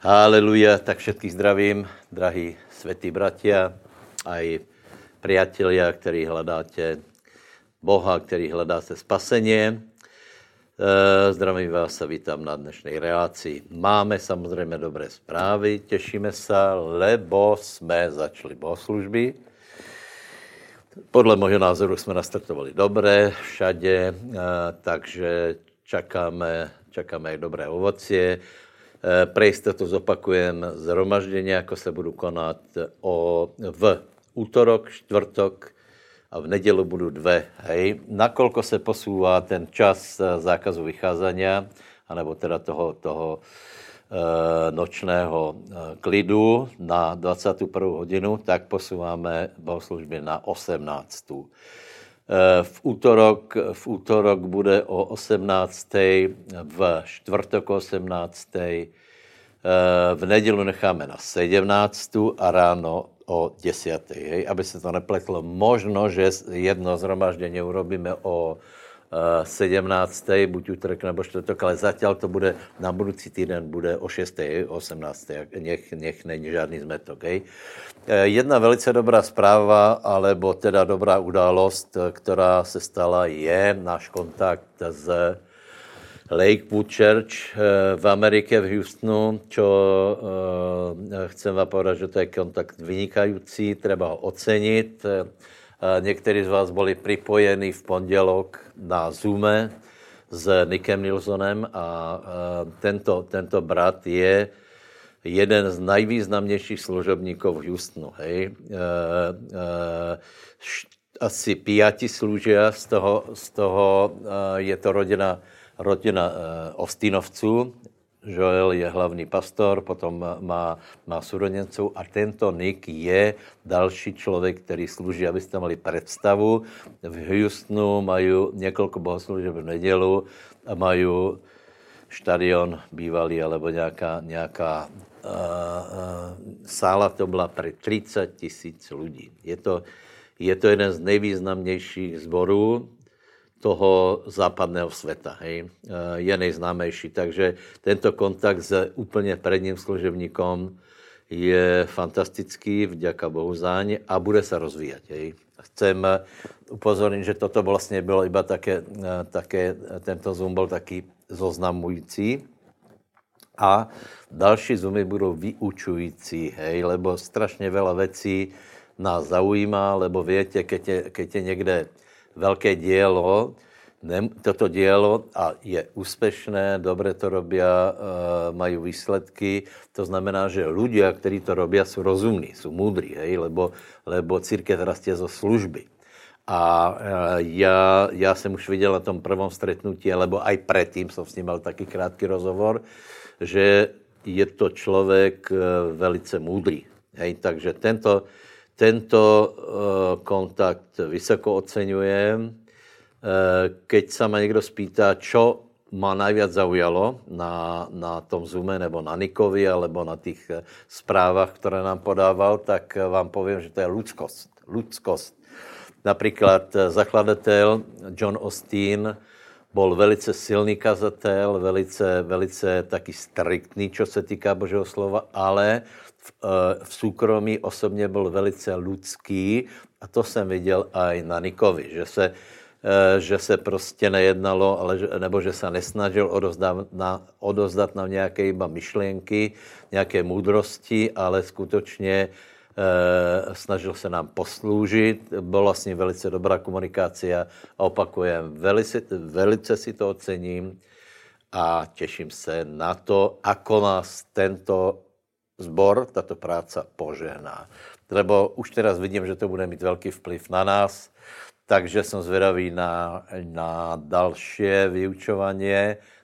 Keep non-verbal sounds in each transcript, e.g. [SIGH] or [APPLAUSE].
Haleluja, tak všetkých zdravím, drahí svätí bratia, aj priatelia, ktorí hledáte Boha, ktorí hledáte spasenie. Eh, zdravím vás a vítám na dnešnej relácii. Máme samozřejmě dobré zprávy, těšíme se, lebo jsme začali bohoslužby. Podle mého názoru jsme nastartovali dobré všade, eh, takže čakáme, čakáme dobré ovocie. Eh, pre jistotu zopakujem zhromaždění, jako se budu konat o, v útorok, čtvrtok a v nedělu budu dve. Hej. Nakolko se posouvá ten čas eh, zákazu vycházení, anebo teda toho, toho nočného klidu na 21. hodinu, tak posouváme bohoslužby na 18. V útorok, v útorok bude o 18. v čtvrtok 18. V nedělu necháme na 17. a ráno o 10. Hej, aby se to nepletlo. Možno, že jedno zhromaždění urobíme o 17. Eh, buď útorek nebo čtvrtok, ale zatím to bude, na budoucí týden bude o 6. 18. Nech, nech není žádný zmetok. Hej. Eh, jedna velice dobrá zpráva, alebo teda dobrá událost, která se stala, je náš kontakt s Lakewood Church eh, v Amerike, v Houstonu, čo chcem vám povedať, že to je kontakt vynikající, treba ho ocenit. Někteří z vás byli připojeni v pondělok na Zoome s Nikem Nilsonem a tento, tento brat je jeden z nejvýznamnějších služebníků v Houstonu. Hej. Asi pěti služia, z toho, z toho je to rodina, rodina Ostinovců, Joel je hlavní pastor, potom má, má surodenců a tento Nick je další člověk, který slouží, abyste mali představu. V Houstonu mají několik bohoslužeb v nedělu a mají štadion bývalý, alebo nějaká, nějaká uh, uh, sála to byla pro 30 tisíc lidí. Je to, je to jeden z nejvýznamnějších zborů toho západného světa. Hej. Eh, je nejznámější. Takže tento kontakt s úplně predním služebníkom je fantastický, vďaka Bohu záň a bude se rozvíjet. Hej. Chcem upozornit, že toto vlastně bylo iba také, eh, také tento Zoom byl taky zoznamující a další Zoomy budou vyučující, hej, lebo strašně veľa věcí nás zaujímá, lebo větě, keď je, keď je někde velké dílo, ne, toto dílo a je úspěšné, dobře to robí, mají výsledky. To znamená, že ľudia, kteří to robí, jsou rozumní, jsou moudří, hej, lebo, lebo církev rastě zo služby. A já, já jsem už viděl na tom prvom stretnutí, lebo aj předtím jsem s ním mal taký krátký rozhovor, že je to člověk uh, velice moudrý. Hej, takže tento, tento uh, kontakt vysoko oceňujem. Uh, keď sa ma někdo spýta, čo ma najviac zaujalo na, na tom Zoome nebo na Nikovi alebo na těch eh, zprávách, které nám podával, tak vám povím, že to je ľudskost. ľudskost. Například zakladatel John Austin byl velice silný kazatel, velice, velice taky striktný, čo se týká Božího slova, ale v, eh, v soukromí osobně byl velice lidský a to jsem viděl i na Nikovi, že se, eh, že se prostě nejednalo, ale, nebo že se nesnažil odozdat, na, odozdat nám nějaké iba myšlenky, nějaké moudrosti, ale skutečně eh, snažil se nám posloužit, byla s ním velice dobrá komunikace a opakujem, velice, velice si to ocením a těším se na to, ako nás tento zbor tato práce požehná. Lebo už teraz vidím, že to bude mít velký vplyv na nás, takže jsem zvědavý na, na další vyučování,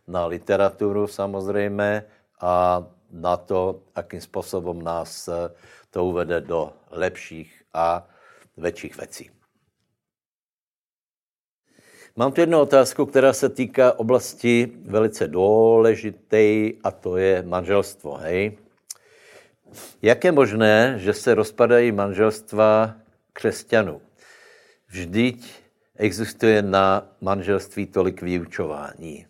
na literaturu samozřejmě a na to, jakým způsobem nás to uvede do lepších a větších věcí. Mám tu jednu otázku, která se týká oblasti velice důležité a to je manželstvo. Hej? Jak je možné, že se rozpadají manželstva křesťanů? Vždyť existuje na manželství tolik vyučování.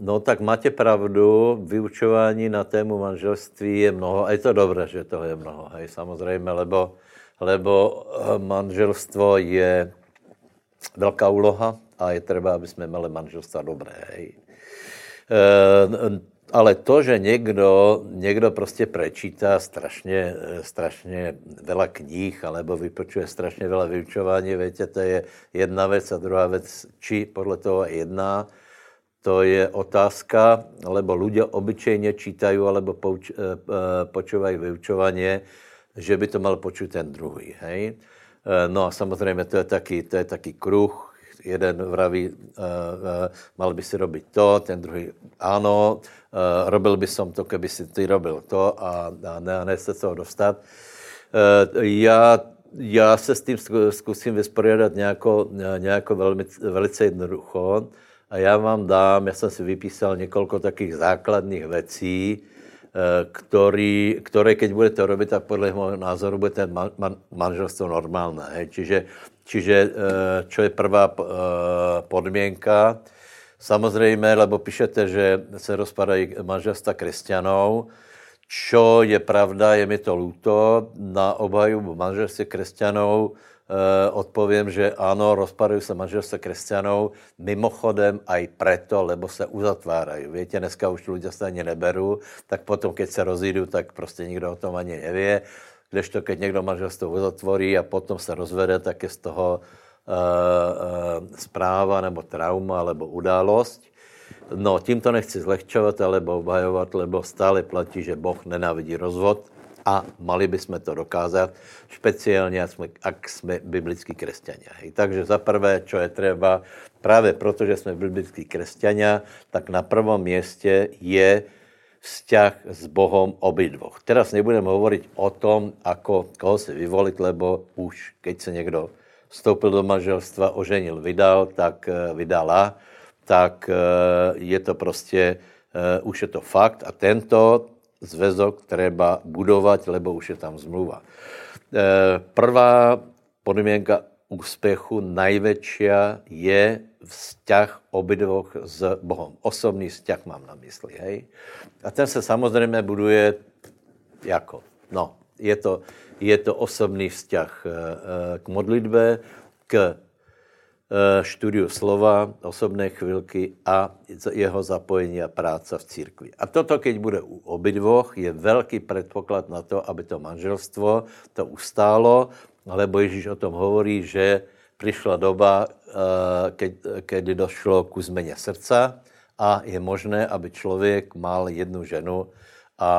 no tak máte pravdu, vyučování na tému manželství je mnoho, a je to dobré, že toho je mnoho, hej, samozřejmě, lebo, lebo eh, manželstvo je velká úloha a je třeba, aby jsme měli manželstva dobré, hej. E, ale to, že někdo, někdo prostě prečítá strašně, strašně veľa knih, alebo vypočuje strašně veľa vyučování, víte, to je jedna věc a druhá věc, či podle toho jedná, to je otázka, lebo ľudia obyčejně čítají, alebo pouč, eh, eh, počúvají vyučování, že by to mal počuť ten druhý, hej. Eh, no a samozřejmě to je taky, to je taky kruh, jeden vraví, uh, uh, mal by si robiť to, ten druhý ano, uh, robil by som to, keby si ty robil to a, a ne, ne se toho dostat. Uh, já, já se s tím zkusím vysporiadat nějako, nějako velmi, velice jednoducho a já vám dám, já jsem si vypísal několik takých základních věcí, který, které keď budete robit, tak podle mého názoru bude ten man, man, manželstvo normálné. Hej. Čiže Čiže eh, čo je prvá eh, podmienka? Samozřejmě, lebo píšete, že se rozpadají manželstva křesťanů, čo je pravda, je mi to luto. Na obhajubu manželství křesťanů eh, odpovím, že ano, rozpadají se manželstva křesťanů, mimochodem aj preto, lebo se uzatvárají. Víte, dneska už lidé se ani neberou, tak potom, keď se rozjídu, tak prostě nikdo o tom ani nevě. Kdežto, keď někdo manželstvo uzatvorí a potom se rozvede, tak je z toho uh, uh, zpráva nebo trauma nebo událost. No, tím to nechci zlehčovat alebo obhajovat, lebo stále platí, že Boh nenávidí rozvod a mali bychom to dokázat, speciálně, ak jsme, ak jsme biblickí křesťania. Takže za prvé, čo je třeba, právě protože jsme biblickí křesťania, tak na prvom městě je vzťah s Bohom obidvoch. Teraz nebudem hovoriť o tom, ako, koho si vyvolit, lebo už keď se někdo vstoupil do manželstva, oženil, vydal, tak eh, vydala, tak eh, je to prostě, eh, už je to fakt a tento zväzok treba budovat, lebo už je tam zmluva. Prvá podmínka úspěchu největší je vzťah obidvoch s Bohem. Osobný vzťah mám na mysli, hej. A ten se samozřejmě buduje jako, no, je to, je to osobný vzťah eh, eh, k modlitbe, k eh, studiu slova, osobné chvilky a jeho zapojení a práce v církvi. A toto, keď bude u obidvoch, je velký předpoklad na to, aby to manželstvo to ustálo, lebo Ježíš o tom hovorí, že přišla doba, keď, keď došlo ku změně srdca a je možné, aby člověk mal jednu ženu a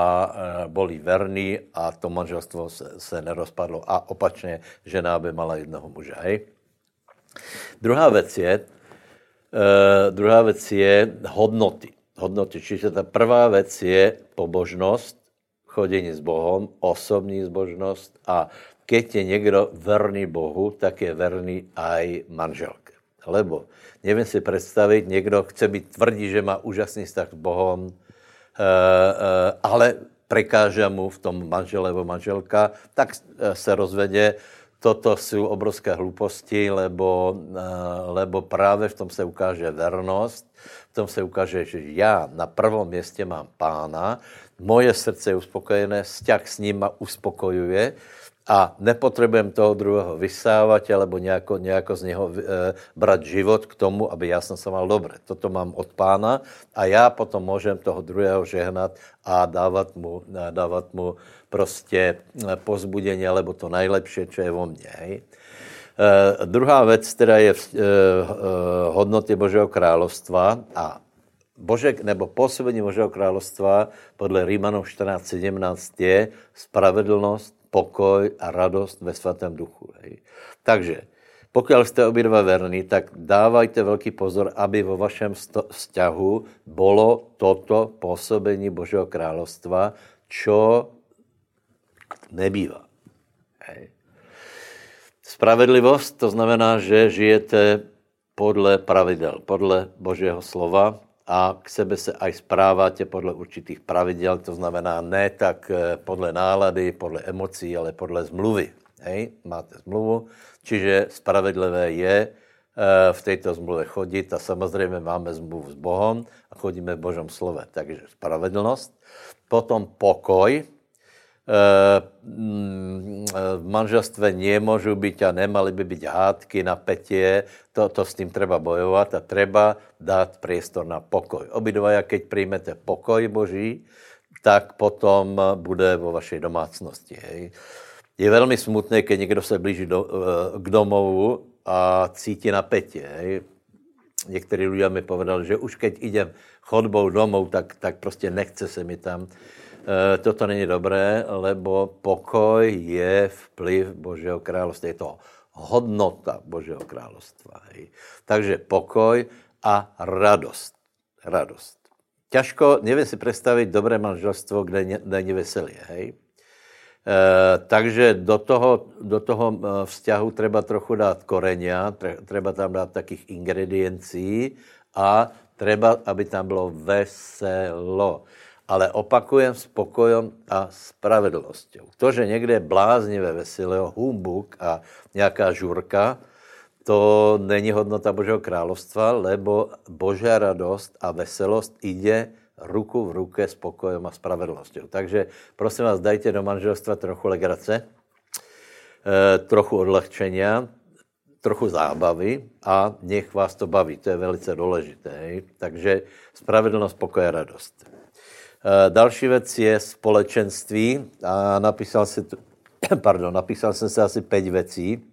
boli verný a to manželstvo se, se nerozpadlo. A opačně, žena by mala jednoho muže. Hej? Druhá věc je, uh, druhá věc je hodnoty. Hodnoty. Čiže ta prvá věc je pobožnost, chodění s Bohem, osobní zbožnost a keď je někdo verný Bohu, tak je verný aj manželke. Lebo nevím si představit, někdo chce být tvrdý, že má úžasný vztah s Bohem, eh, eh, ale prekáže mu v tom manžel nebo manželka, tak se rozvede. Toto jsou obrovské hluposti, lebo, lebo právě v tom se ukáže vernost, v tom se ukáže, že já na prvom městě mám pána, moje srdce je uspokojené, vzťah s ním ma uspokojuje, a nepotřebujeme toho druhého vysávat alebo nějako, nějako z něho e, brát život k tomu, aby já jsem se mal dobře. Toto mám od pána a já potom můžem toho druhého žehnat a dávat mu, dávat mu prostě eh, pozbudení, alebo to nejlepší, co je vo mně. E, druhá věc, která je v, e, hodnoty Božího královstva a Bože, nebo působení Božího královstva podle Rímanov 14.17 je spravedlnost, pokoj a radost ve svatém duchu. Hej. Takže, pokud jste obě dva verní, tak dávajte velký pozor, aby vo vašem vzťahu bylo toto působení Božího královstva, čo nebývá. Hej. Spravedlivost, to znamená, že žijete podle pravidel, podle Božího slova, a k sebe se aj správáte podle určitých pravidel, to znamená ne tak eh, podle nálady, podle emocí, ale podle zmluvy. Hej? Máte zmluvu, čiže spravedlivé je, v této zmluve chodit a samozřejmě máme zmluvu s Bohem a chodíme v Božom slove. Takže spravedlnost. Potom pokoj, v manželstve nemůžu být a nemali by být hádky, napätie, to, to s tím treba bojovat a treba dát priestor na pokoj. Obidvaja, keď přijmete pokoj Boží, tak potom bude vo vašej domácnosti. Hej. Je velmi smutné, když někdo se blíží do, eh, k domovu a cítí napětí. Některý lidé mi povedali, že už keď idem chodbou domů, tak, tak prostě nechce se mi tam. E, toto není dobré, lebo pokoj je vplyv Božího království. Je to hodnota Božího královstva. Hej. Takže pokoj a radost. Radost. Ťažko, nevím si představit dobré manželstvo, kde není veselie, hej? E, takže do toho, do toho eh, vzťahu treba trochu dát korenia, treba tam dát takých ingrediencí a treba, aby tam bylo veselo. Ale opakujem s pokojom a spravedlností. To, že někde je bláznivé veselého, humbuk a nějaká žurka, to není hodnota Božího královstva, lebo Božá radost a veselost jde ruku v ruce s pokojem a spravedlností. Takže prosím vás, dajte do manželstva trochu legrace, eh, trochu odlehčenia, trochu zábavy a nech vás to baví. To je velice důležité. Hej? Takže spravedlnost, pokoj a radost. Eh, další věc je společenství a napísal, si, [COUGHS] pardon, napísal jsem se asi pět věcí,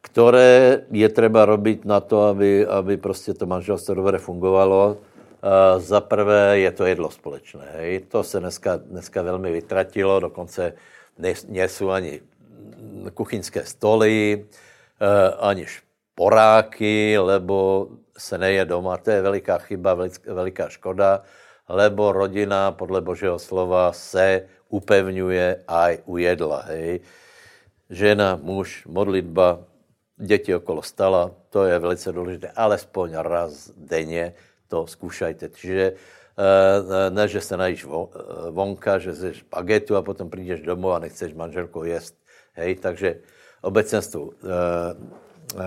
které je třeba robiť na to, aby, aby prostě to manželstvo dobře fungovalo. Uh, za prvé je to jedlo společné. Hej. To se dneska, dneska velmi vytratilo, dokonce nejsou ani kuchyňské stoly, uh, ani šporáky, lebo se neje doma. To je veliká chyba, veliká škoda, lebo rodina podle Božího slova se upevňuje aj u jedla. Hej. Žena, muž, modlitba, děti okolo stala, to je velice důležité, alespoň raz denně to zkušajte. Čiže eh, ne, že se najíš eh, vonka, že jsi bagetu a potom přijdeš domů a nechceš manželku jíst. Hej, takže obecenstvo uh, uh,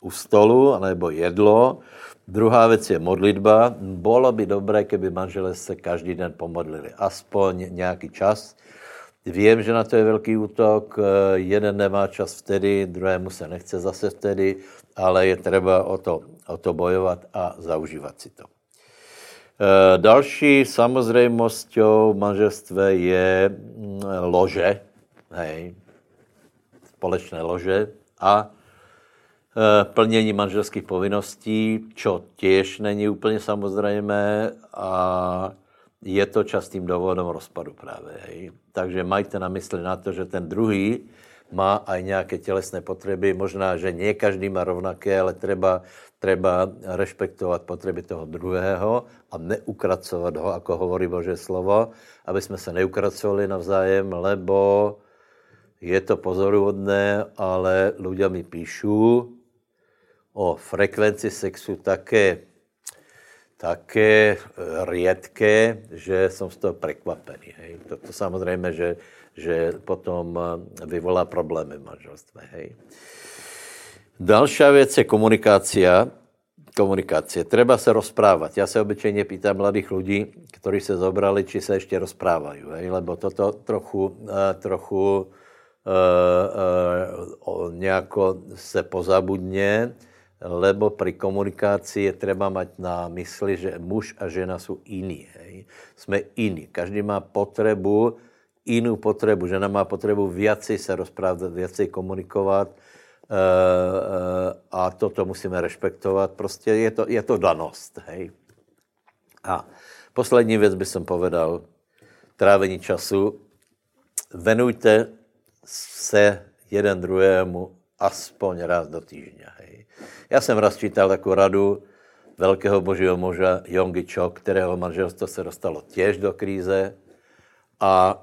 u stolu, anebo jedlo. Druhá věc je modlitba. Bylo by dobré, keby manželé se každý den pomodlili. Aspoň nějaký čas. Vím, že na to je velký útok, jeden nemá čas vtedy, druhému se nechce zase vtedy, ale je třeba o to, o to bojovat a zaužívat si to. Eh, další samozřejmostí v manželstve je mm, lože, hej, společné lože a plnění manželských povinností, čo těž není úplně samozřejmé a je to častým důvodem rozpadu právě. Takže majte na mysli na to, že ten druhý má aj nějaké tělesné potřeby. Možná, že nie každý má rovnaké, ale treba, treba respektovat potřeby toho druhého a neukracovat ho, jako hovorí Bože slovo, aby jsme se neukracovali navzájem, lebo je to pozoruhodné, ale ľudia mi píšu o frekvenci sexu také také eh, riedké, že jsem z toho překvapený. Hej. To, to samozřejmě, že, že potom eh, vyvolá problémy v manželství. Hej. Další věc je komunikácia. Komunikácie. Treba se rozprávat. Já se obyčejně pýtám mladých lidí, kteří se zobrali, či se ještě rozprávají. Hej? Lebo toto trochu, uh, trochu uh, uh, nějako se pozabudně lebo pri komunikaci je treba mať na mysli, že muž a žena jsou jiní. Hej. Jsme jiní. Každý má potřebu, jinou potřebu. Žena má potřebu viacej se rozprávat, viacej komunikovat e, e, a toto musíme respektovat. Prostě je to, je to danost. Hej. A poslední věc by som povedal, trávení času. Venujte se jeden druhému aspoň raz do týždňa. Hej. Já jsem raz čítal takovou radu velkého božího muža Jongi Cho, kterého manželstvo se dostalo těž do kríze a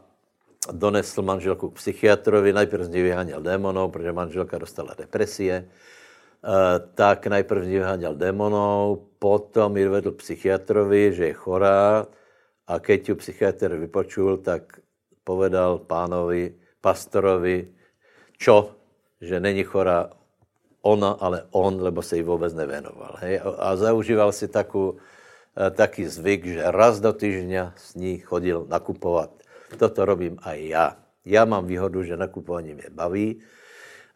donesl manželku k psychiatrovi, najprv z ní vyháněl démonů, protože manželka dostala depresie, e, tak najprv z ní vyháněl démonů, potom ji vedl psychiatrovi, že je chorá a keď ju psychiatr vypočul, tak povedal pánovi, pastorovi, čo, že není chorá ona, ale on, lebo se jí vůbec nevěnoval. Hej? A zaužíval si taku, eh, taký zvyk, že raz do týždňa s ní chodil nakupovat. Toto robím aj já. Já mám výhodu, že nakupování mě baví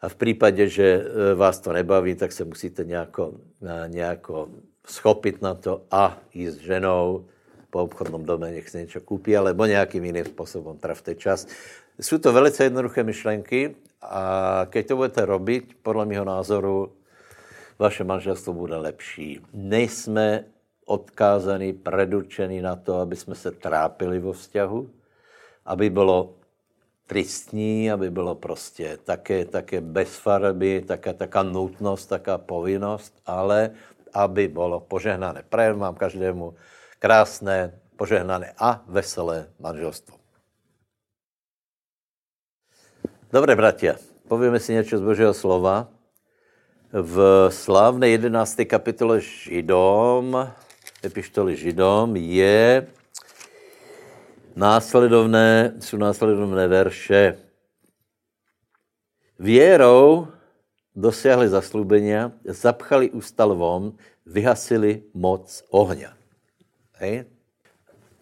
a v případě, že eh, vás to nebaví, tak se musíte nějako, nějako schopit na to a jít s ženou po obchodnom dome, nech si něco koupí, alebo nějakým jiným způsobem trávte čas. Jsou to velice jednoduché myšlenky a keď to budete robiť, podle mého názoru, vaše manželstvo bude lepší. Nejsme odkázaní, predurčení na to, aby jsme se trápili vo vzťahu, aby bylo tristní, aby bylo prostě také, také bez farby, taká, taká nutnost, taká povinnost, ale aby bylo požehnané. Prajem vám každému krásné, požehnané a veselé manželstvo. Dobré, bratia, povieme si něco z Božího slova. V slávné 11. kapitole Židom, epištoli Židom, je následovné, jsou následovné verše. Věrou dosiahli zaslúbenia, zapchali ústa lvom, vyhasili moc ohňa. Hej?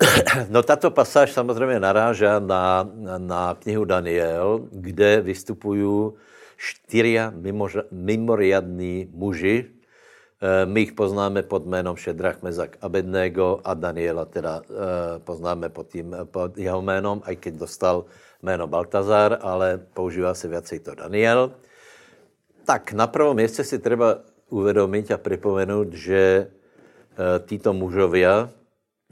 [COUGHS] No tato pasáž samozřejmě naráža na, na knihu Daniel, kde vystupují čtyři mimoriadní muži. Eh, my jich poznáme pod jménem Šedrach, Mezak, Abednego a Daniela teda eh, poznáme pod, tím, pod jeho jménem, i když dostal jméno Baltazar, ale používá se viacej to Daniel. Tak na prvom místě si treba uvědomit a připomenout, že eh, títo mužovia,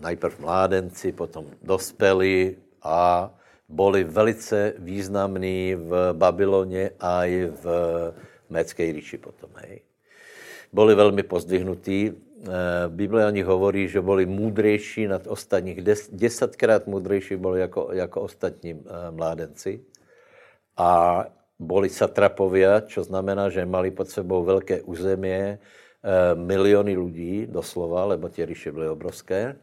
najprv mládenci, potom dospělí a boli velice významní v Babyloně a i v Mécké říši potom. Hej. Boli velmi pozdvihnutí. Eh, Bible o nich hovorí, že boli můdrejší nad ostatních, des, desetkrát můdrejší boli jako, jako ostatní eh, mládenci. A boli satrapovia, čo znamená, že mali pod sebou velké územě, miliony lidí, doslova, lebo tie ríše byly obrovské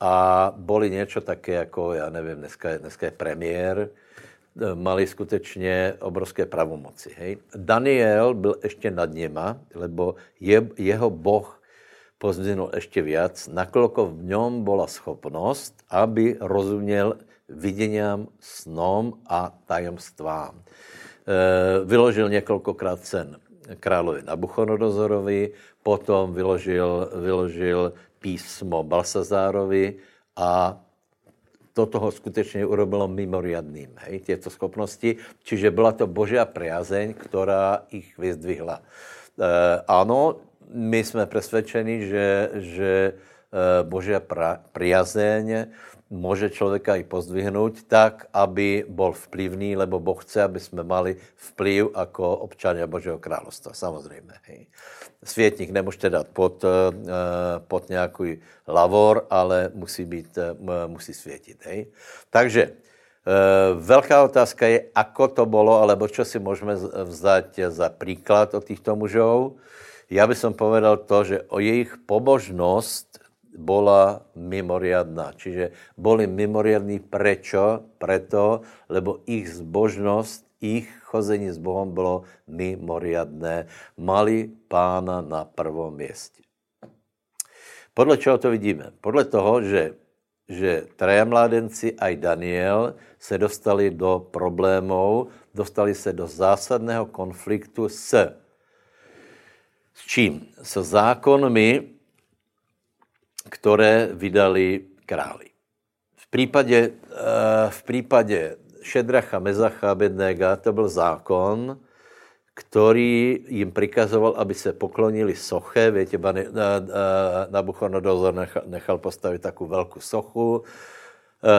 a boli něco také jako, já nevím, dneska je, dneska je premiér, mali skutečně obrovské pravomoci. Hej. Daniel byl ještě nad něma, lebo je, jeho boh pozdvihnul ještě viac, nakoľko v něm byla schopnost, aby rozuměl viděním, snom a tajemstvám. E, vyložil několikrát sen královi Nabuchodonozorovi, potom vyložil, vyložil písmo Balsazárovi a to toho skutečně urobilo mimoriadným, hej, těto schopnosti. Čiže byla to božia priazeň, která ich vyzdvihla. E, ano, my jsme přesvědčeni, že, že e, božia pra, priazeň může člověka i pozdvihnout tak, aby bol vplyvný, lebo Boh chce, aby jsme mali vplyv jako občania Božího královstva, samozřejmě. Hej světník nemůžete dát pod, eh, pod nějaký lavor, ale musí, být, eh, musí světit. Hej? Takže eh, velká otázka je, ako to bylo, alebo čo si můžeme vzít za příklad od těchto mužů. Já bych povedal to, že o jejich pobožnost bola mimoriadná. Čiže boli mimoriadní prečo? Preto, lebo ich zbožnost ich chození s Bohem bylo mimoriadné. Mali pána na prvom městě. Podle čeho to vidíme? Podle toho, že, že traja mládenci a i Daniel se dostali do problémů, dostali se do zásadného konfliktu s, s čím? S zákonmi, které vydali králi. V případě, eh, v případě Šedracha, Mezacha, Abednéga, to byl zákon, který jim prikazoval, aby se poklonili soche. Víte, Nabuchodonozor nechal postavit takovou velkou sochu,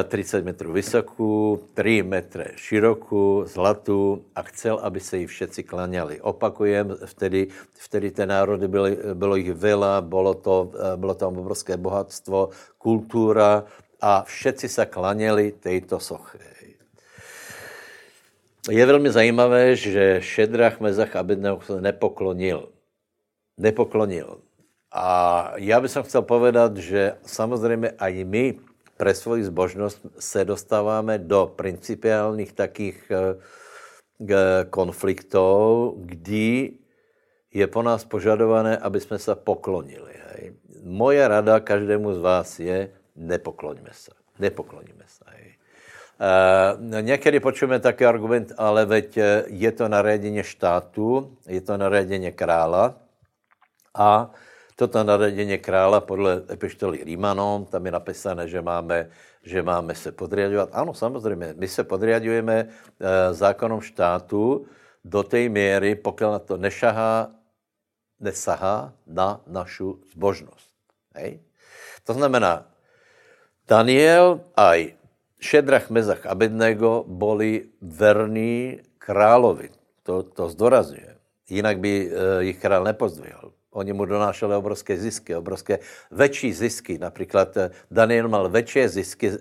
30 metrů vysokou, 3 metry širokou, zlatou a chcel, aby se jí všetci klaněli. Opakujem, vtedy, vtedy ty národy byly, bylo jich vela, bylo, to, bylo tam obrovské bohatstvo, kultura a všetci se klaněli této soche je velmi zajímavé, že Šedrach, Mezach Abednego se nepoklonil. Nepoklonil. A já bych chtěl povedat, že samozřejmě i my pre svoji zbožnost se dostáváme do principiálních takých eh, konfliktů, kdy je po nás požadované, aby jsme se poklonili. Hej. Moje rada každému z vás je, nepokloňme se. Nepokloníme se. Hej. E, někdy počujeme taký argument, ale veď je to naréděně štátu, je to naréděně krála a toto naréděně krála podle epištoly Rímanom, tam je napísané, že máme, že máme se podriadovat. Ano, samozřejmě, my se podriadujeme e, zákonom štátu do té míry, pokud na to nešahá, nesahá na našu zbožnost. Hej? To znamená, Daniel aj Šedrach, Mezach, Abednego boli verní královi. To, to zdorazňuje. Jinak by jich král nepozdvihal. Oni mu donášeli obrovské zisky, obrovské větší zisky. Například eh, Daniel mal větší zisky eh,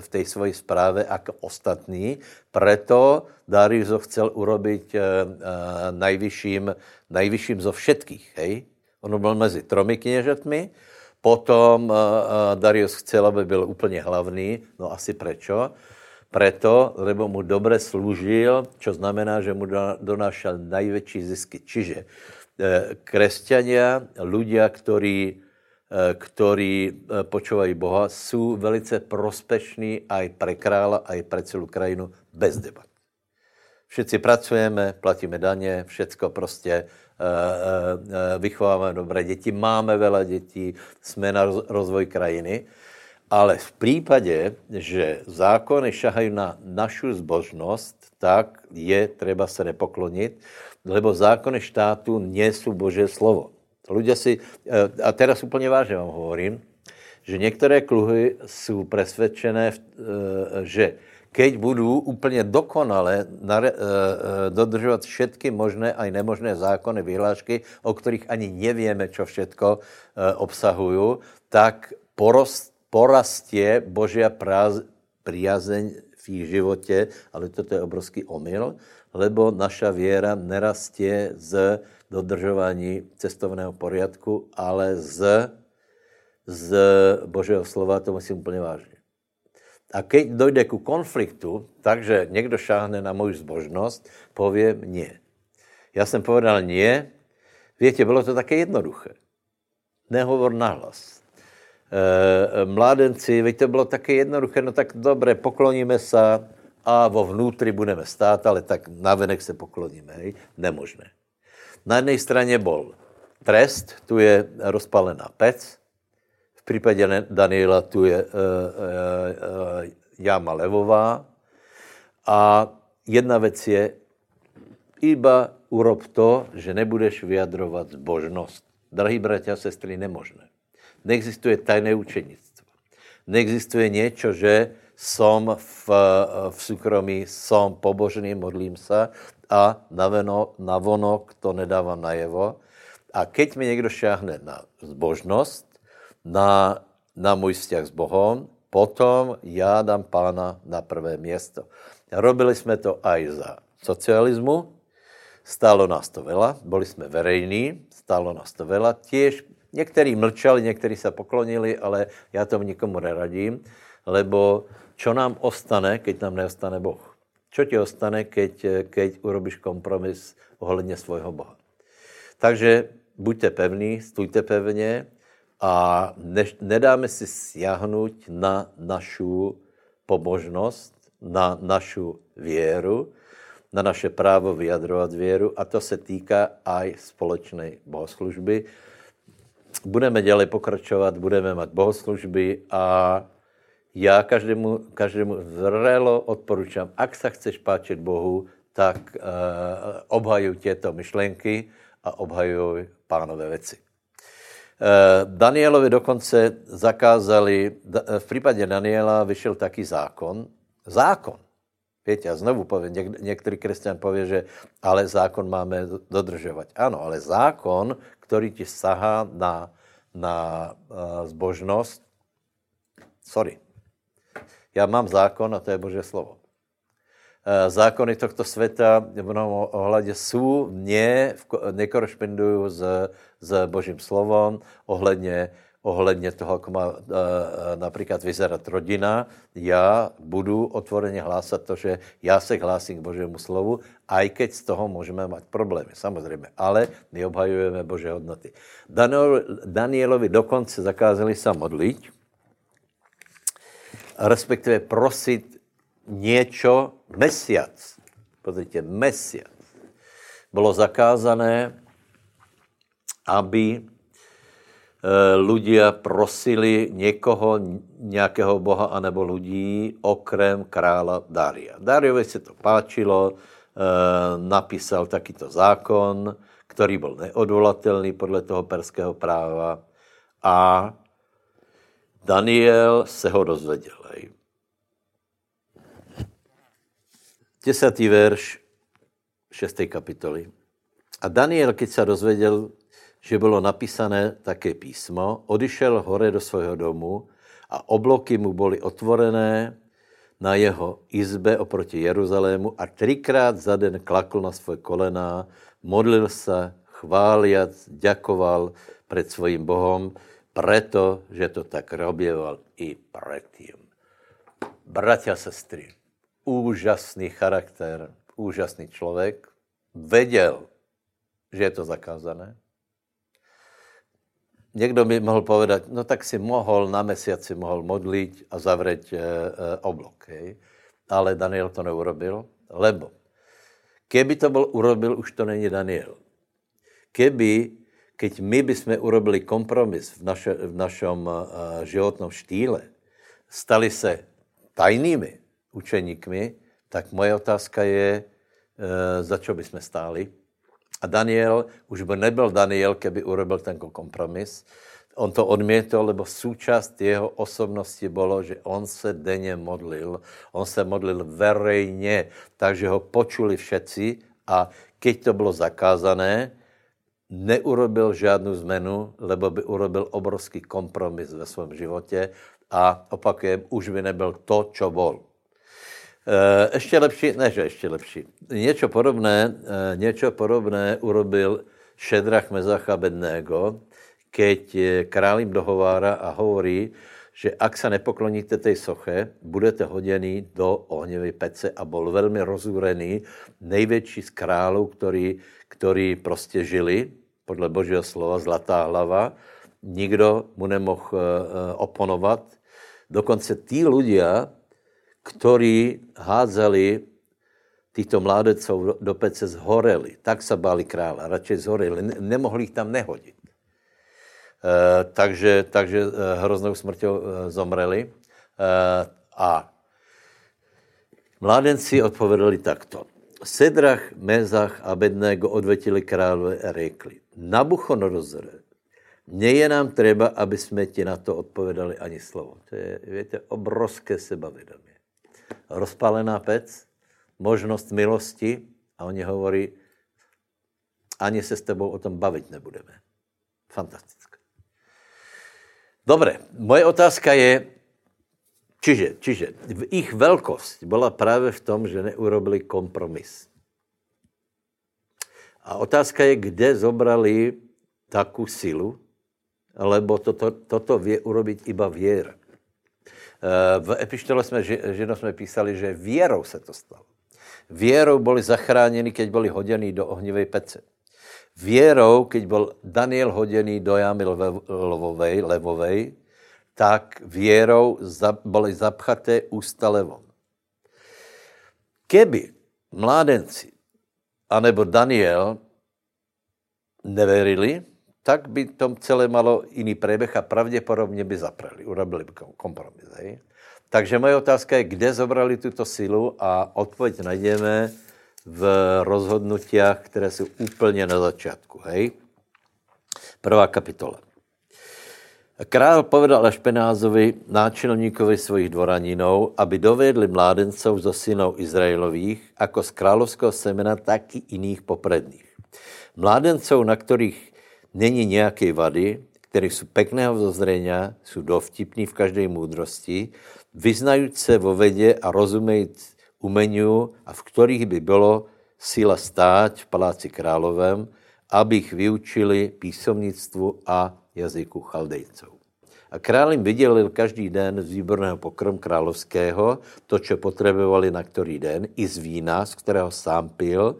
v té své zprávě jako ostatní, preto Darius ho chcel urobiť nejvyšším, nejvyšším zo všetkých. Hej? On byl mezi tromi kněžetmi, potom Darius chcel, aby byl úplně hlavný, no asi prečo? Preto, lebo mu dobře služil, čo znamená, že mu donášel největší zisky. Čiže Eh, kresťania, ľudia, ktorí, eh, ktorí eh, počúvajú Boha, sú velice prospešní aj pre krála, aj pre celú krajinu bez debat. Všetci pracujeme, platíme daně, všecko prostě vychováváme dobré děti, máme veľa dětí, jsme na rozvoj krajiny, ale v případě, že zákony šahají na našu zbožnost, tak je třeba se nepoklonit, lebo zákony štátu nie sú Božie slovo. Ľudia si, eh, a teraz úplně vážně vám hovorím, že některé kluhy jsou presvedčené, eh, že keď budou úplně dokonale eh, dodržovat všetky možné a nemožné zákony, vyhlášky, o kterých ani nevíme, čo všetko obsahují, tak porost, porastie Božia priazeň v jejich životě, ale toto je obrovský omyl, lebo naša věra nerastie z dodržování cestovného poriadku, ale z, z Božího slova, to musím úplně vážně. A keď dojde ku konfliktu, takže někdo šáhne na moji zbožnost, povím nie. Já jsem povedal nie, Víte, bylo to také jednoduché. Nehovor nahlas. E, mládenci, víte, bylo také jednoduché, no tak dobré, pokloníme se, a vo vnútri budeme stát, ale tak navenek se pokloníme. Hej? Nemožné. Na jedné straně bol trest, tu je rozpalená pec, v případě Daniela tu je uh, uh, uh, jáma levová a jedna věc je, iba urob to, že nebudeš vyjadrovat zbožnost. Drahí bratia a sestry, nemožné. Neexistuje tajné učenictvo. Neexistuje něco, že som v, v súkromí, som pobožný, modlím se a naveno, navonok to nedávám najevo. A keď mi někdo šáhne na zbožnost, na, na můj vzťah s Bohem, potom já dám pána na prvé město. Robili jsme to aj za socialismu, stálo nás to vela, byli jsme verejní, stálo nás to vela, těž někteří mlčali, někteří se poklonili, ale já tomu nikomu neradím, lebo čo nám ostane, keď nám neostane Boh? Čo ti ostane, keď, keď urobíš kompromis ohledně svojho Boha? Takže buďte pevní, stůjte pevně a ne, nedáme si siahnuť na našu pobožnost, na našu věru, na naše právo vyjadrovat věru a to se týká aj společné bohoslužby. Budeme dělej pokračovat, budeme mít bohoslužby a já každému, každému zrelo odporučám, ak se chceš páčit Bohu, tak uh, obhajuj těto myšlenky a obhajuj pánové věci. Uh, Danielovi dokonce zakázali, v případě Daniela vyšel taký zákon, zákon, Víte, já znovu povím, něk, některý křesťan pově, že ale zákon máme dodržovat. Ano, ale zákon, který ti sahá na, na uh, zbožnost, sorry, já mám zákon a to je Bože slovo. Eh, zákony tohto světa v mnohom ohledě jsou, mě nekorešpendují s, s Božím slovom ohledně, ohledně toho, jak má uh, například vyzerat rodina. Já budu otvoreně hlásat to, že já se hlásím k Božímu slovu, aj keď z toho můžeme mít problémy, samozřejmě. Ale my obhajujeme Bože hodnoty. Daniel, Danielovi dokonce zakázali se modlit, respektive prosit něco mesiac. Pozrite, mesiac. Bylo zakázané, aby ľudia eh, prosili někoho, nějakého boha anebo lidí, okrem krála Daria. Dariovi se to páčilo, eh, napísal takýto zákon, který byl neodvolatelný podle toho perského práva a Daniel se ho dozvěděl. Desátý verš 6. kapitoly. A Daniel, keď se dozvěděl, že bylo napísané také písmo, odišel hore do svého domu a obloky mu byly otvorené na jeho izbe oproti Jeruzalému a třikrát za den klakl na svoje kolena, modlil se, chváliac, děkoval před svým Bohom, preto, že to tak robieval i předtím. Bratia, sestry, úžasný charakter, úžasný člověk, věděl, že je to zakázané, Někdo by mohl povedat, no tak si mohl na mesiac si mohl modlit a zavřít e, e, oblok. Hej. Ale Daniel to neurobil, lebo keby to byl urobil, už to není Daniel. Keby, keď my bychom urobili kompromis v, naše, v našem e, životnom štýle, stali se tajnými učeníkmi, tak moje otázka je, e, za čo bychom stáli? A Daniel už by nebyl Daniel, keby urobil ten kompromis. On to odmětl, lebo součást jeho osobnosti bylo, že on se denně modlil. On se modlil verejně, takže ho počuli všetci a keď to bylo zakázané, neurobil žádnou zmenu, lebo by urobil obrovský kompromis ve svém životě a opakujem, už by nebyl to, čo bol. Eh, ještě lepší, ne, že ještě lepší. Něco podobné, eh, něco podobné urobil Šedrach Mezach a Bedného, keď král jim dohovára a hovorí, že ak se nepokloníte tej soche, budete hoděný do ohňové pece a byl velmi rozúrený, největší z králů, který, který prostě žili, podle božího slova, zlatá hlava, nikdo mu nemohl uh, oponovat. Dokonce tí ľudia, ktorí hádzali týchto mládecov do pece zhoreli. Tak se báli krála, radšej zhoreli. Nemohli ich tam nehodit. E, takže, takže hroznou smrťou zomreli. A mládenci odpovedali takto. Sedrach, Mezach a Bedného odvetili králové a řekli, Nabuchonorozore, nie je nám treba, aby jsme ti na to odpovedali ani slovo. To je, víte, obrovské sebavědomí rozpálená pec, možnost milosti a oni hovorí, ani se s tebou o tom bavit nebudeme. Fantastické. Dobre, moje otázka je, čiže, čiže ich velkost byla právě v tom, že neurobili kompromis. A otázka je, kde zobrali takú silu, lebo toto, toto vie urobiť iba viera. V epištole jsme, Židom jsme písali, že věrou se to stalo. Věrou byli zachráněni, keď byli hoděni do ohnivej pece. Věrou, keď byl Daniel hoděný do jámy levovej, levovej tak věrou byli zapchaté ústa levom. Keby mládenci anebo Daniel neverili, tak by to celé malo jiný preběh a pravděpodobně by zaprali, urobili by kompromis. Hej? Takže moje otázka je, kde zobrali tuto silu a odpověď najdeme v rozhodnutiach, které jsou úplně na začátku. Hej? Prvá kapitola. Král povedal Ašpenázovi, náčelníkovi svojich dvoraninov, aby dovedli mládencov zo synov Izraelových, jako z královského semena, tak i jiných popredných. Mládencov, na kterých není nějaké vady, které jsou pekného vzozřenia, jsou dovtipní v každé moudrosti, vyznajíc se vo vedě a rozumějíc umeniu a v kterých by bylo síla stát v paláci královém, aby jich vyučili písomnictvu a jazyku chaldejců. A král jim vydělil každý den z výborného pokrm královského, to, co potřebovali na který den, i z vína, z kterého sám pil,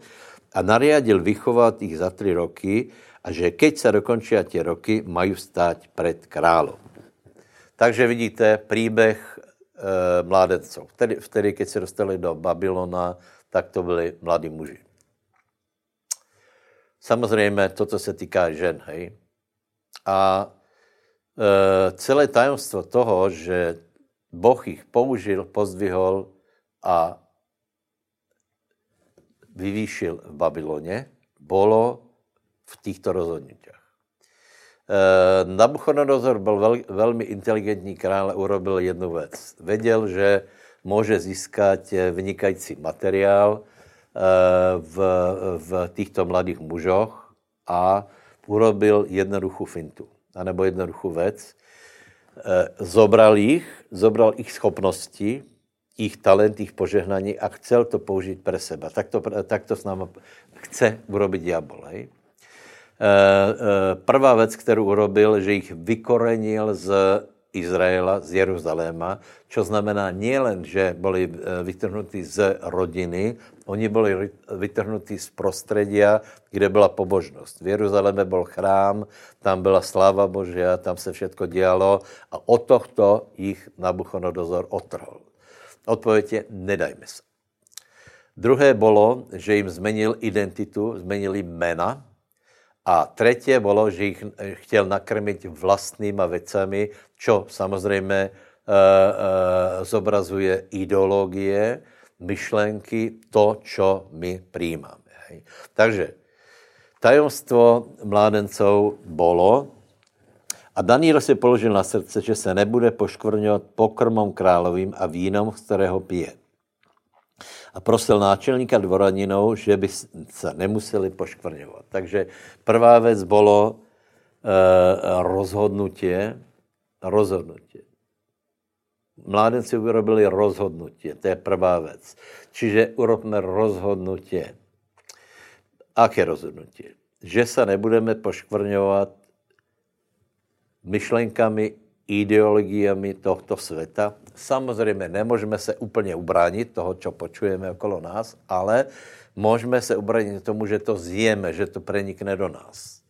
a nariadil vychovat ich za tři roky, a že keď se dokončí ty roky, mají stát před králem. Takže vidíte příběh e, mládenců. Vtedy, vtedy, keď se dostali do Babylona, tak to byli mladí muži. Samozřejmě toto se týká žen, hej. A e, celé tajemstvo toho, že Boh jich použil, pozdvihol a vyvýšil v Babyloně, bylo v těchto rozhodnutích. E, Nabuchodonozor byl vel, velmi inteligentní král a urobil jednu věc. Věděl, že může získat vynikající materiál e, v, v těchto mladých mužoch a urobil jednoduchou fintu, anebo jednoduchou věc. E, zobral jich, zobral ich schopnosti, jich talent, jich požehnání a chcel to použít pre seba. Tak to, tak to s námi chce urobit diabol. Hej? Eh, eh, prvá věc, kterou urobil, že jich vykorenil z Izraela, z Jeruzaléma, čo znamená nielen, že byli eh, vytrhnutí z rodiny, oni byli vytrhnutí z prostredia, kde byla pobožnost. V Jeruzaléme byl chrám, tam byla sláva Božia, tam se všetko dělalo a od tohto jich Nabuchodonozor otrhol. Odpověď je, nedajme se. Druhé bylo, že jim zmenil identitu, zmenil jim jména, a třetí bylo, že jich eh, chtěl nakrmit vlastníma věcami, čo samozřejmě e, e, zobrazuje ideologie, myšlenky, to, čo my přijímáme. Hej. Takže tajemstvo mládenců bylo, a Daniel si položil na srdce, že se nebude poškvrňovat pokrmom královým a vínom, z kterého pije a prosil náčelníka dvoraninou, že by se nemuseli poškvrňovat. Takže prvá věc bylo e, rozhodnutě, rozhodnutě. Mládenci urobili rozhodnutě, to je prvá věc. Čiže urobme rozhodnutě. Aké rozhodnutí? Že se nebudeme poškvrňovat myšlenkami, ideologiemi tohto světa, Samozřejmě nemůžeme se úplně ubránit toho, co počujeme okolo nás, ale můžeme se ubránit tomu, že to zjeme, že to prenikne do nás.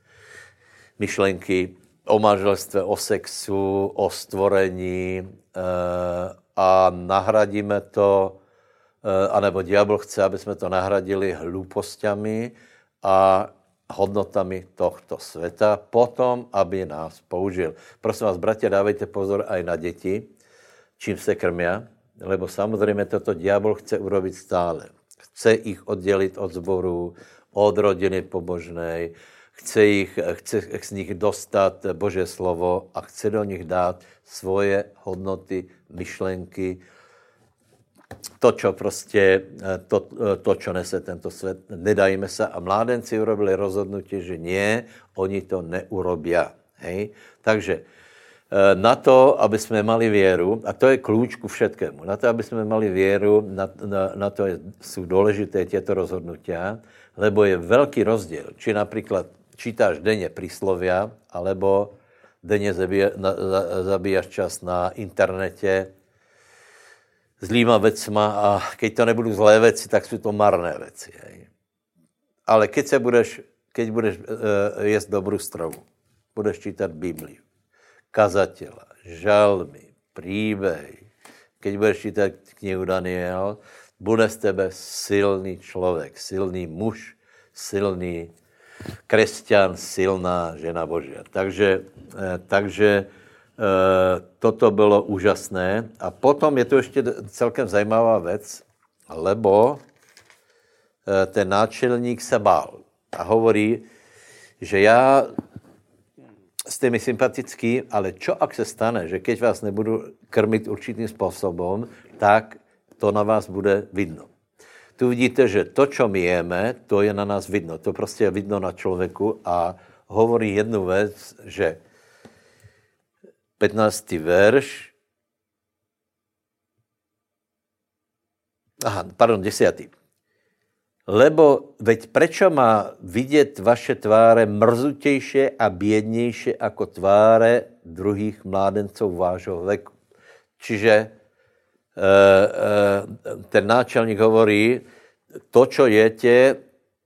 Myšlenky o manželstve, o sexu, o stvorení e, a nahradíme to, e, anebo diabol chce, aby jsme to nahradili hlúpostiami a hodnotami tohto světa, potom, aby nás použil. Prosím vás, bratě, dávejte pozor aj na děti, čím se krmia, lebo samozřejmě toto diabol chce urobit stále. Chce jich oddělit od zboru, od rodiny pobožnej, chce, jich, chce z nich dostat Bože slovo a chce do nich dát svoje hodnoty, myšlenky, to, čo prostě, to, to, čo nese tento svět, nedajme se. A mládenci urobili rozhodnutí, že nie, oni to neurobia. Hej? Takže Eh, na to, aby jsme mali věru, a to je klíč ku všetkému, na to, aby jsme mali věru, na, na, na to je, jsou důležité těto rozhodnutia, lebo je velký rozdíl, či například čítáš denně príslovia, alebo denně zabíjáš čas na internete zlýma vecma a keď to nebudou zlé věci, tak jsou to marné věci. Hej. Ale keď se budeš, keď budeš uh, jíst dobrou stravu, budeš čítat Bibliu, kazatela, žalmy, příběhy, keď budeš čítat knihu Daniel, bude z tebe silný člověk, silný muž, silný křesťan, silná žena Božia. Takže, eh, takže toto bylo úžasné. A potom je to ještě celkem zajímavá věc, lebo eh, ten náčelník se bál a hovorí, že já jste mi sympatický, ale čo ak se stane, že keď vás nebudu krmit určitým způsobem, tak to na vás bude vidno. Tu vidíte, že to, čo my jeme, to je na nás vidno. To prostě je vidno na člověku a hovorí jednu věc, že 15. verš, aha, pardon, 10. Lebo veď prečo má vidět vaše tváře mrzutější a bědnější jako tváře druhých mládenců vášho veku. Čiže e, e, ten náčelník hovorí, to, čo jete,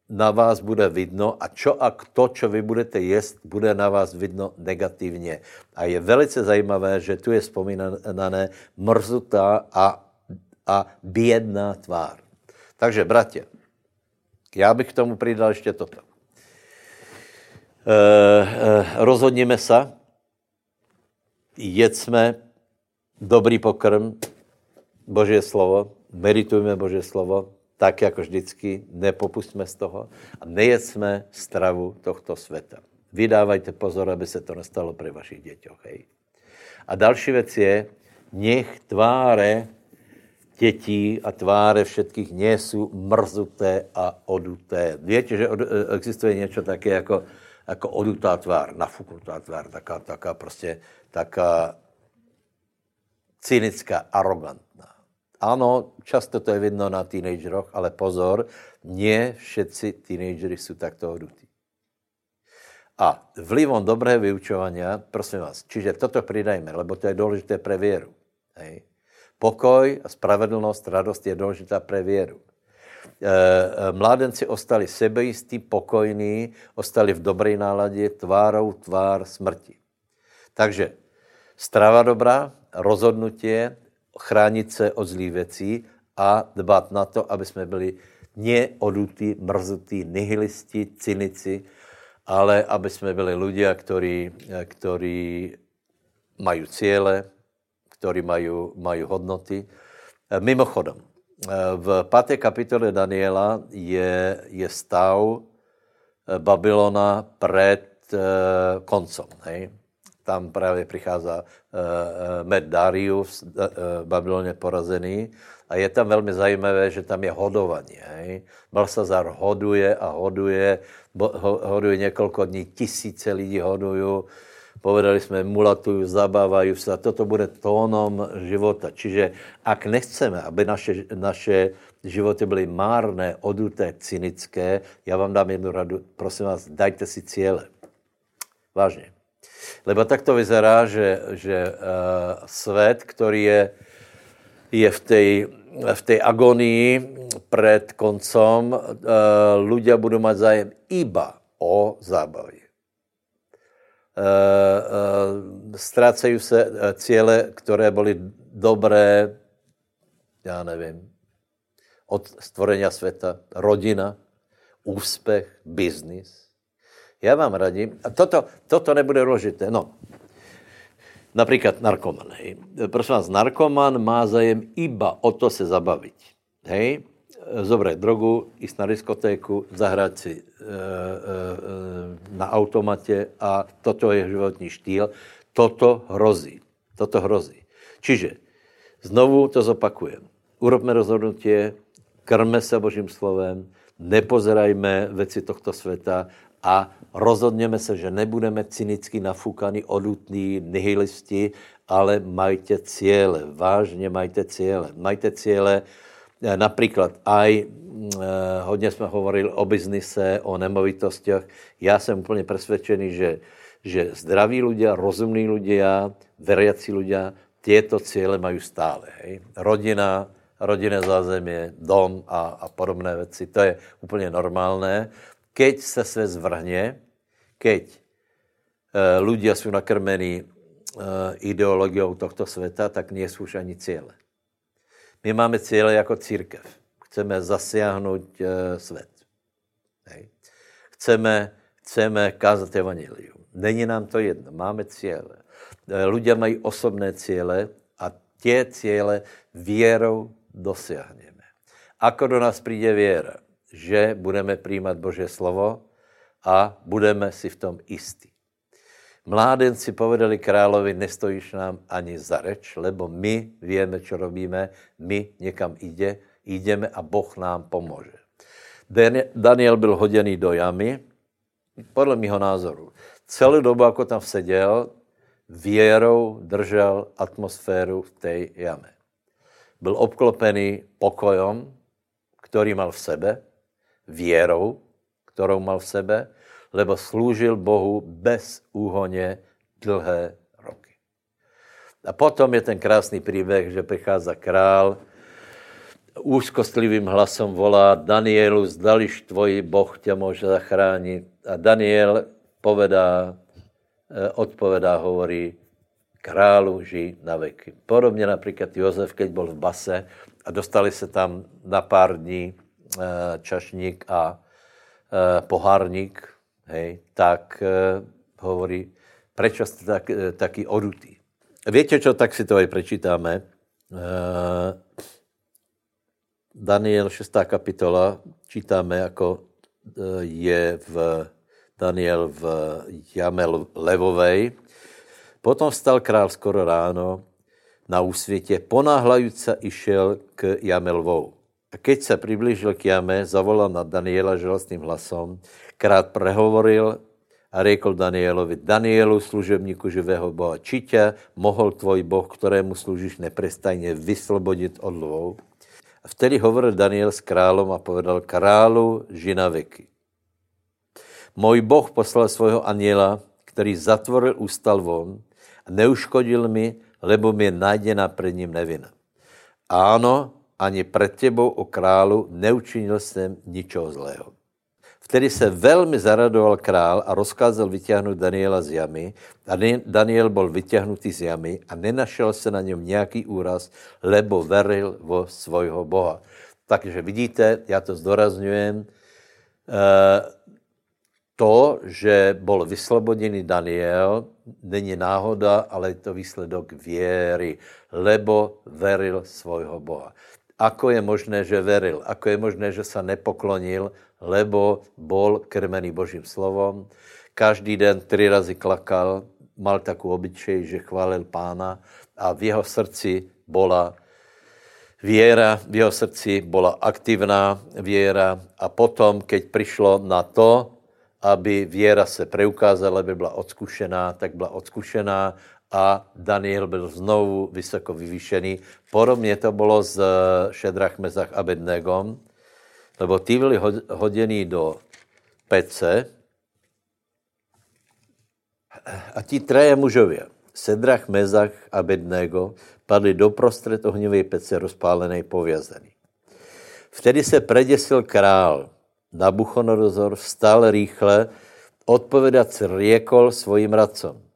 na vás bude vidno a čo a to, čo vy budete jíst, bude na vás vidno negativně. A je velice zajímavé, že tu je vzpomínané mrzutá a, a bědná tvár. Takže, bratě, já bych k tomu přidal ještě toto. E, e, rozhodněme se, jedzme dobrý pokrm, Boží slovo, meditujme Boží slovo, tak jako vždycky, nepopustme z toho a nejedzme stravu tohto světa. Vydávajte pozor, aby se to nestalo při vašich děťoch. Hej. A další věc je, nech tváre dětí a tváře všetkých nie mrzuté a oduté. Víte, že existuje něco také jako, jako odutá tvár, nafuknutá tvár, taká, taká prostě, taká cynická, arrogantná. Ano, často to je vidno na teenageroch, ale pozor, nie všetci teenagery jsou takto odutí. A vlivom dobrého vyučovania, prosím vás, čiže toto pridajme, lebo to je důležité pre věru. Hej. Pokoj, spravedlnost, radost je důležitá pre věru. E, e, mládenci ostali sebejistí, pokojní, ostali v dobré náladě, tvárou tvár smrti. Takže strava dobrá, rozhodnutie, chránit se od zlých věcí a dbát na to, aby jsme byli neodutí, mrzutí, nihilisti, cynici, ale aby jsme byli lidé, kteří, kteří mají cíle, kteří mají, mají hodnoty. Mimochodem, v páté kapitole Daniela je, je stav Babylona před eh, koncem. Hej? Tam právě přichází uh, Med Darius, uh, Babyloně porazený, a je tam velmi zajímavé, že tam je hodování. Balsazar hoduje a hoduje, bo, ho, hoduje několik dní, tisíce lidí hodují, povedali jsme, mulatují, zabávají se a toto bude tónom života. Čiže ak nechceme, aby naše, naše životy byly márné, oduté, cynické, já vám dám jednu radu, prosím vás, dajte si cíle. Vážně. Lebo tak to vyzerá, že, že uh, svět, který je, je v té v tej agonii před koncom, uh, ľudia budou mít zájem iba o zábavy. Uh, uh, ztrácejí se cíle, které byly dobré, já nevím, od stvorenia světa, rodina, úspěch, biznis. Já vám radím, a toto, toto nebude důležité, no, například narkoman, hej. Prosím vás, narkoman má zájem iba o to se zabavit, hej. Zobrať drogu, jít na diskotéku, zahrát si e, e, na automatě a toto je životní štýl. Toto hrozí. Toto hrozí. Čiže znovu to zopakujem. Urobme rozhodnutí, krme se Božím slovem, nepozerajme věci tohto světa a rozhodněme se, že nebudeme cynicky nafúkaní, odutní, nihilisti, ale majte cíle, vážně majte cíle. Majte cíle, eh, například aj, eh, hodně jsme hovorili o biznise, o nemovitostiach. Já jsem úplně přesvědčený, že, že zdraví ľudia, rozumní ľudia, veriaci ľudia, tieto cíle mají stále. Hej. Rodina, rodinné zázemí, dom a, a podobné věci. To je úplně normálné keď se svět zvrhne, keď e, ľudia jsou nakrmení e, ideologiou tohto světa, tak nie jsou už ani cíle. My máme cíle jako církev. Chceme zasiahnout e, svět. Hej. Chceme, chceme kázat evangelium. Není nám to jedno. Máme cíle. Ľudia mají osobné cíle a tě cíle věrou dosiahneme. Ako do nás přijde věra? Že budeme přijímat Bože slovo a budeme si v tom jistí. Mládenci povedali královi, nestojíš nám ani za reč, lebo my víme, co robíme, my někam jde, jdeme a Boh nám pomůže. Daniel byl hoděný do jamy, podle mého názoru. Celou dobu, jako tam seděl, věrou držel atmosféru v té jame. Byl obklopený pokojom, který mal v sebe, věrou, kterou mal v sebe, lebo slúžil Bohu bez úhoně dlhé roky. A potom je ten krásný příběh, že přichází král, úzkostlivým hlasom volá Danielu, zdališ tvoj Boh tě může zachránit. A Daniel povedá, eh, odpovedá, hovorí, králu ži na veky. Podobně například Jozef, keď byl v base a dostali se tam na pár dní čašník a eh, pohárník, hej, tak hovorí, prečo jste tak, taký odutý. Víte čo, tak si to aj prečítáme. Daniel 6. kapitola, čítáme, jako je v Daniel v jame levovej. Potom vstal král skoro ráno na úsvětě, ponáhlajúca išel k jame lvou. Keď se přiblížil k jame, zavolal na Daniela žalostným hlasom. Král prehovoril a řekl Danielovi, Danielu, služebníku živého Boha, či tě mohl tvoj Boh, kterému služíš neprestajně, vyslobodit od lvou? A vtedy hovoril Daniel s králom a povedal, králu, žina veky. Můj Boh poslal svého aniela, který zatvoril ústa lvom a neuškodil mi, lebo mi je najděna před ním nevina. Áno, ani před tebou, o králu, neučinil jsem ničeho zlého. Vtedy se velmi zaradoval král a rozkázal vyťahnout Daniela z jamy. A Daniel byl vyťahnutý z jamy a nenašel se na něm nějaký úraz, lebo veril vo svojho Boha. Takže vidíte, já to zdorazňujem, eh, to, že byl vyslobodený Daniel, není náhoda, ale je to výsledok věry, lebo veril svojho Boha. Ako je možné, že veril? Ako je možné, že se nepoklonil, lebo bol krmený Božím slovom? Každý den tři razy klakal, mal takovou obyčej, že chválil pána a v jeho srdci byla věra, v jeho srdci byla aktivná věra a potom, keď přišlo na to, aby věra se preukázala, aby byla odskušená, tak byla odskušená a Daniel byl znovu vysoko vyvýšený. Podobně to bylo s Šedrach, Mezach a Bednegom, lebo ty byli hoděni do pece a ti traje mužově, Sedrach, Mezach a Bednego, padli do prostřed ohnivé pece rozpálené povězený. Vtedy se preděsil král, Nabuchodonosor vstal rýchle, odpovědat si riekol svojim radcom.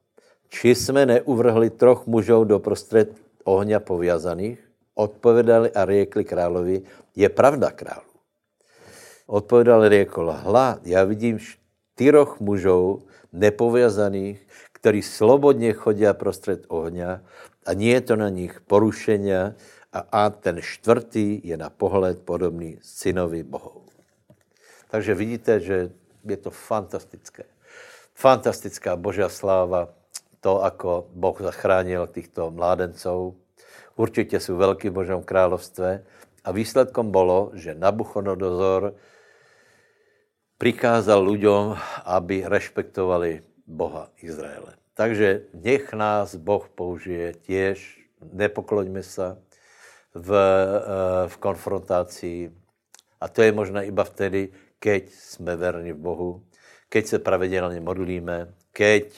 Či jsme neuvrhli troch mužů do prostřed ohňa povězaných? Odpovědali a riekli královi, je pravda králu. Odpovědal riekol, hla, já vidím čtyroch mužů nepovězaných, kteří slobodně chodí prostřed ohňa a nie je to na nich porušení a, a ten čtvrtý je na pohled podobný synovi Bohu. Takže vidíte, že je to fantastické. Fantastická božá sláva, to, ako Boh zachránil těchto mládenců. Určitě jsou velký v Božom královstve. A výsledkom bylo, že Nabuchodonozor prikázal lidem, aby respektovali Boha Izraele. Takže nech nás Boh použije těž, nepokloňme se v, eh, v konfrontaci. A to je možná iba vtedy, keď jsme verní v Bohu, keď se pravidelně modlíme, keď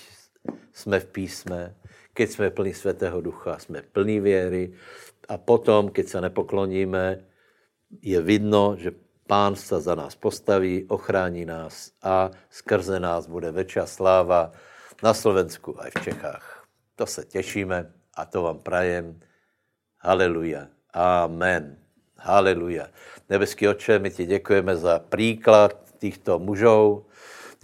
jsme v písme, keď jsme plní Svatého Ducha, jsme plní věry a potom, keď se nepokloníme, je vidno, že Pán se za nás postaví, ochrání nás a skrze nás bude větší sláva na Slovensku a v Čechách. To se těšíme a to vám prajem. Haleluja. Amen. Haleluja. Nebeský oče, my ti děkujeme za příklad těchto mužů.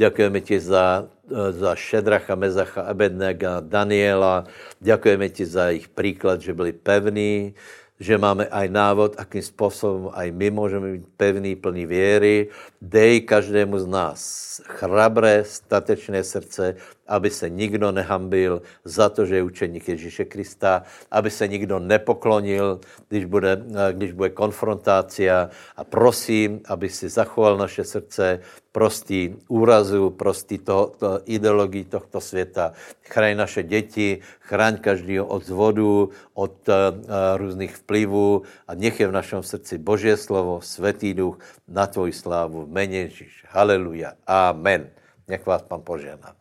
Děkujeme ti za, za Šedracha, Mezacha, Abednega, Daniela. Děkujeme ti za jejich příklad, že byli pevní, že máme aj návod, akým způsobem aj my můžeme být pevný, plný věry. Dej každému z nás chrabré, statečné srdce, aby se nikdo nehambil za to, že je učeník Ježíše Krista, aby se nikdo nepoklonil, když bude, když bude konfrontácia. A prosím, aby si zachoval naše srdce prostý úrazu, prostý toho, to, ideologii tohto světa. Chraň naše děti, chraň každého od zvodu, od uh, různých vplyvů a nech je v našem srdci Boží slovo, Svetý duch na tvoji slávu jméně Ježíš. Haleluja. Amen. Nech vás pan požehná.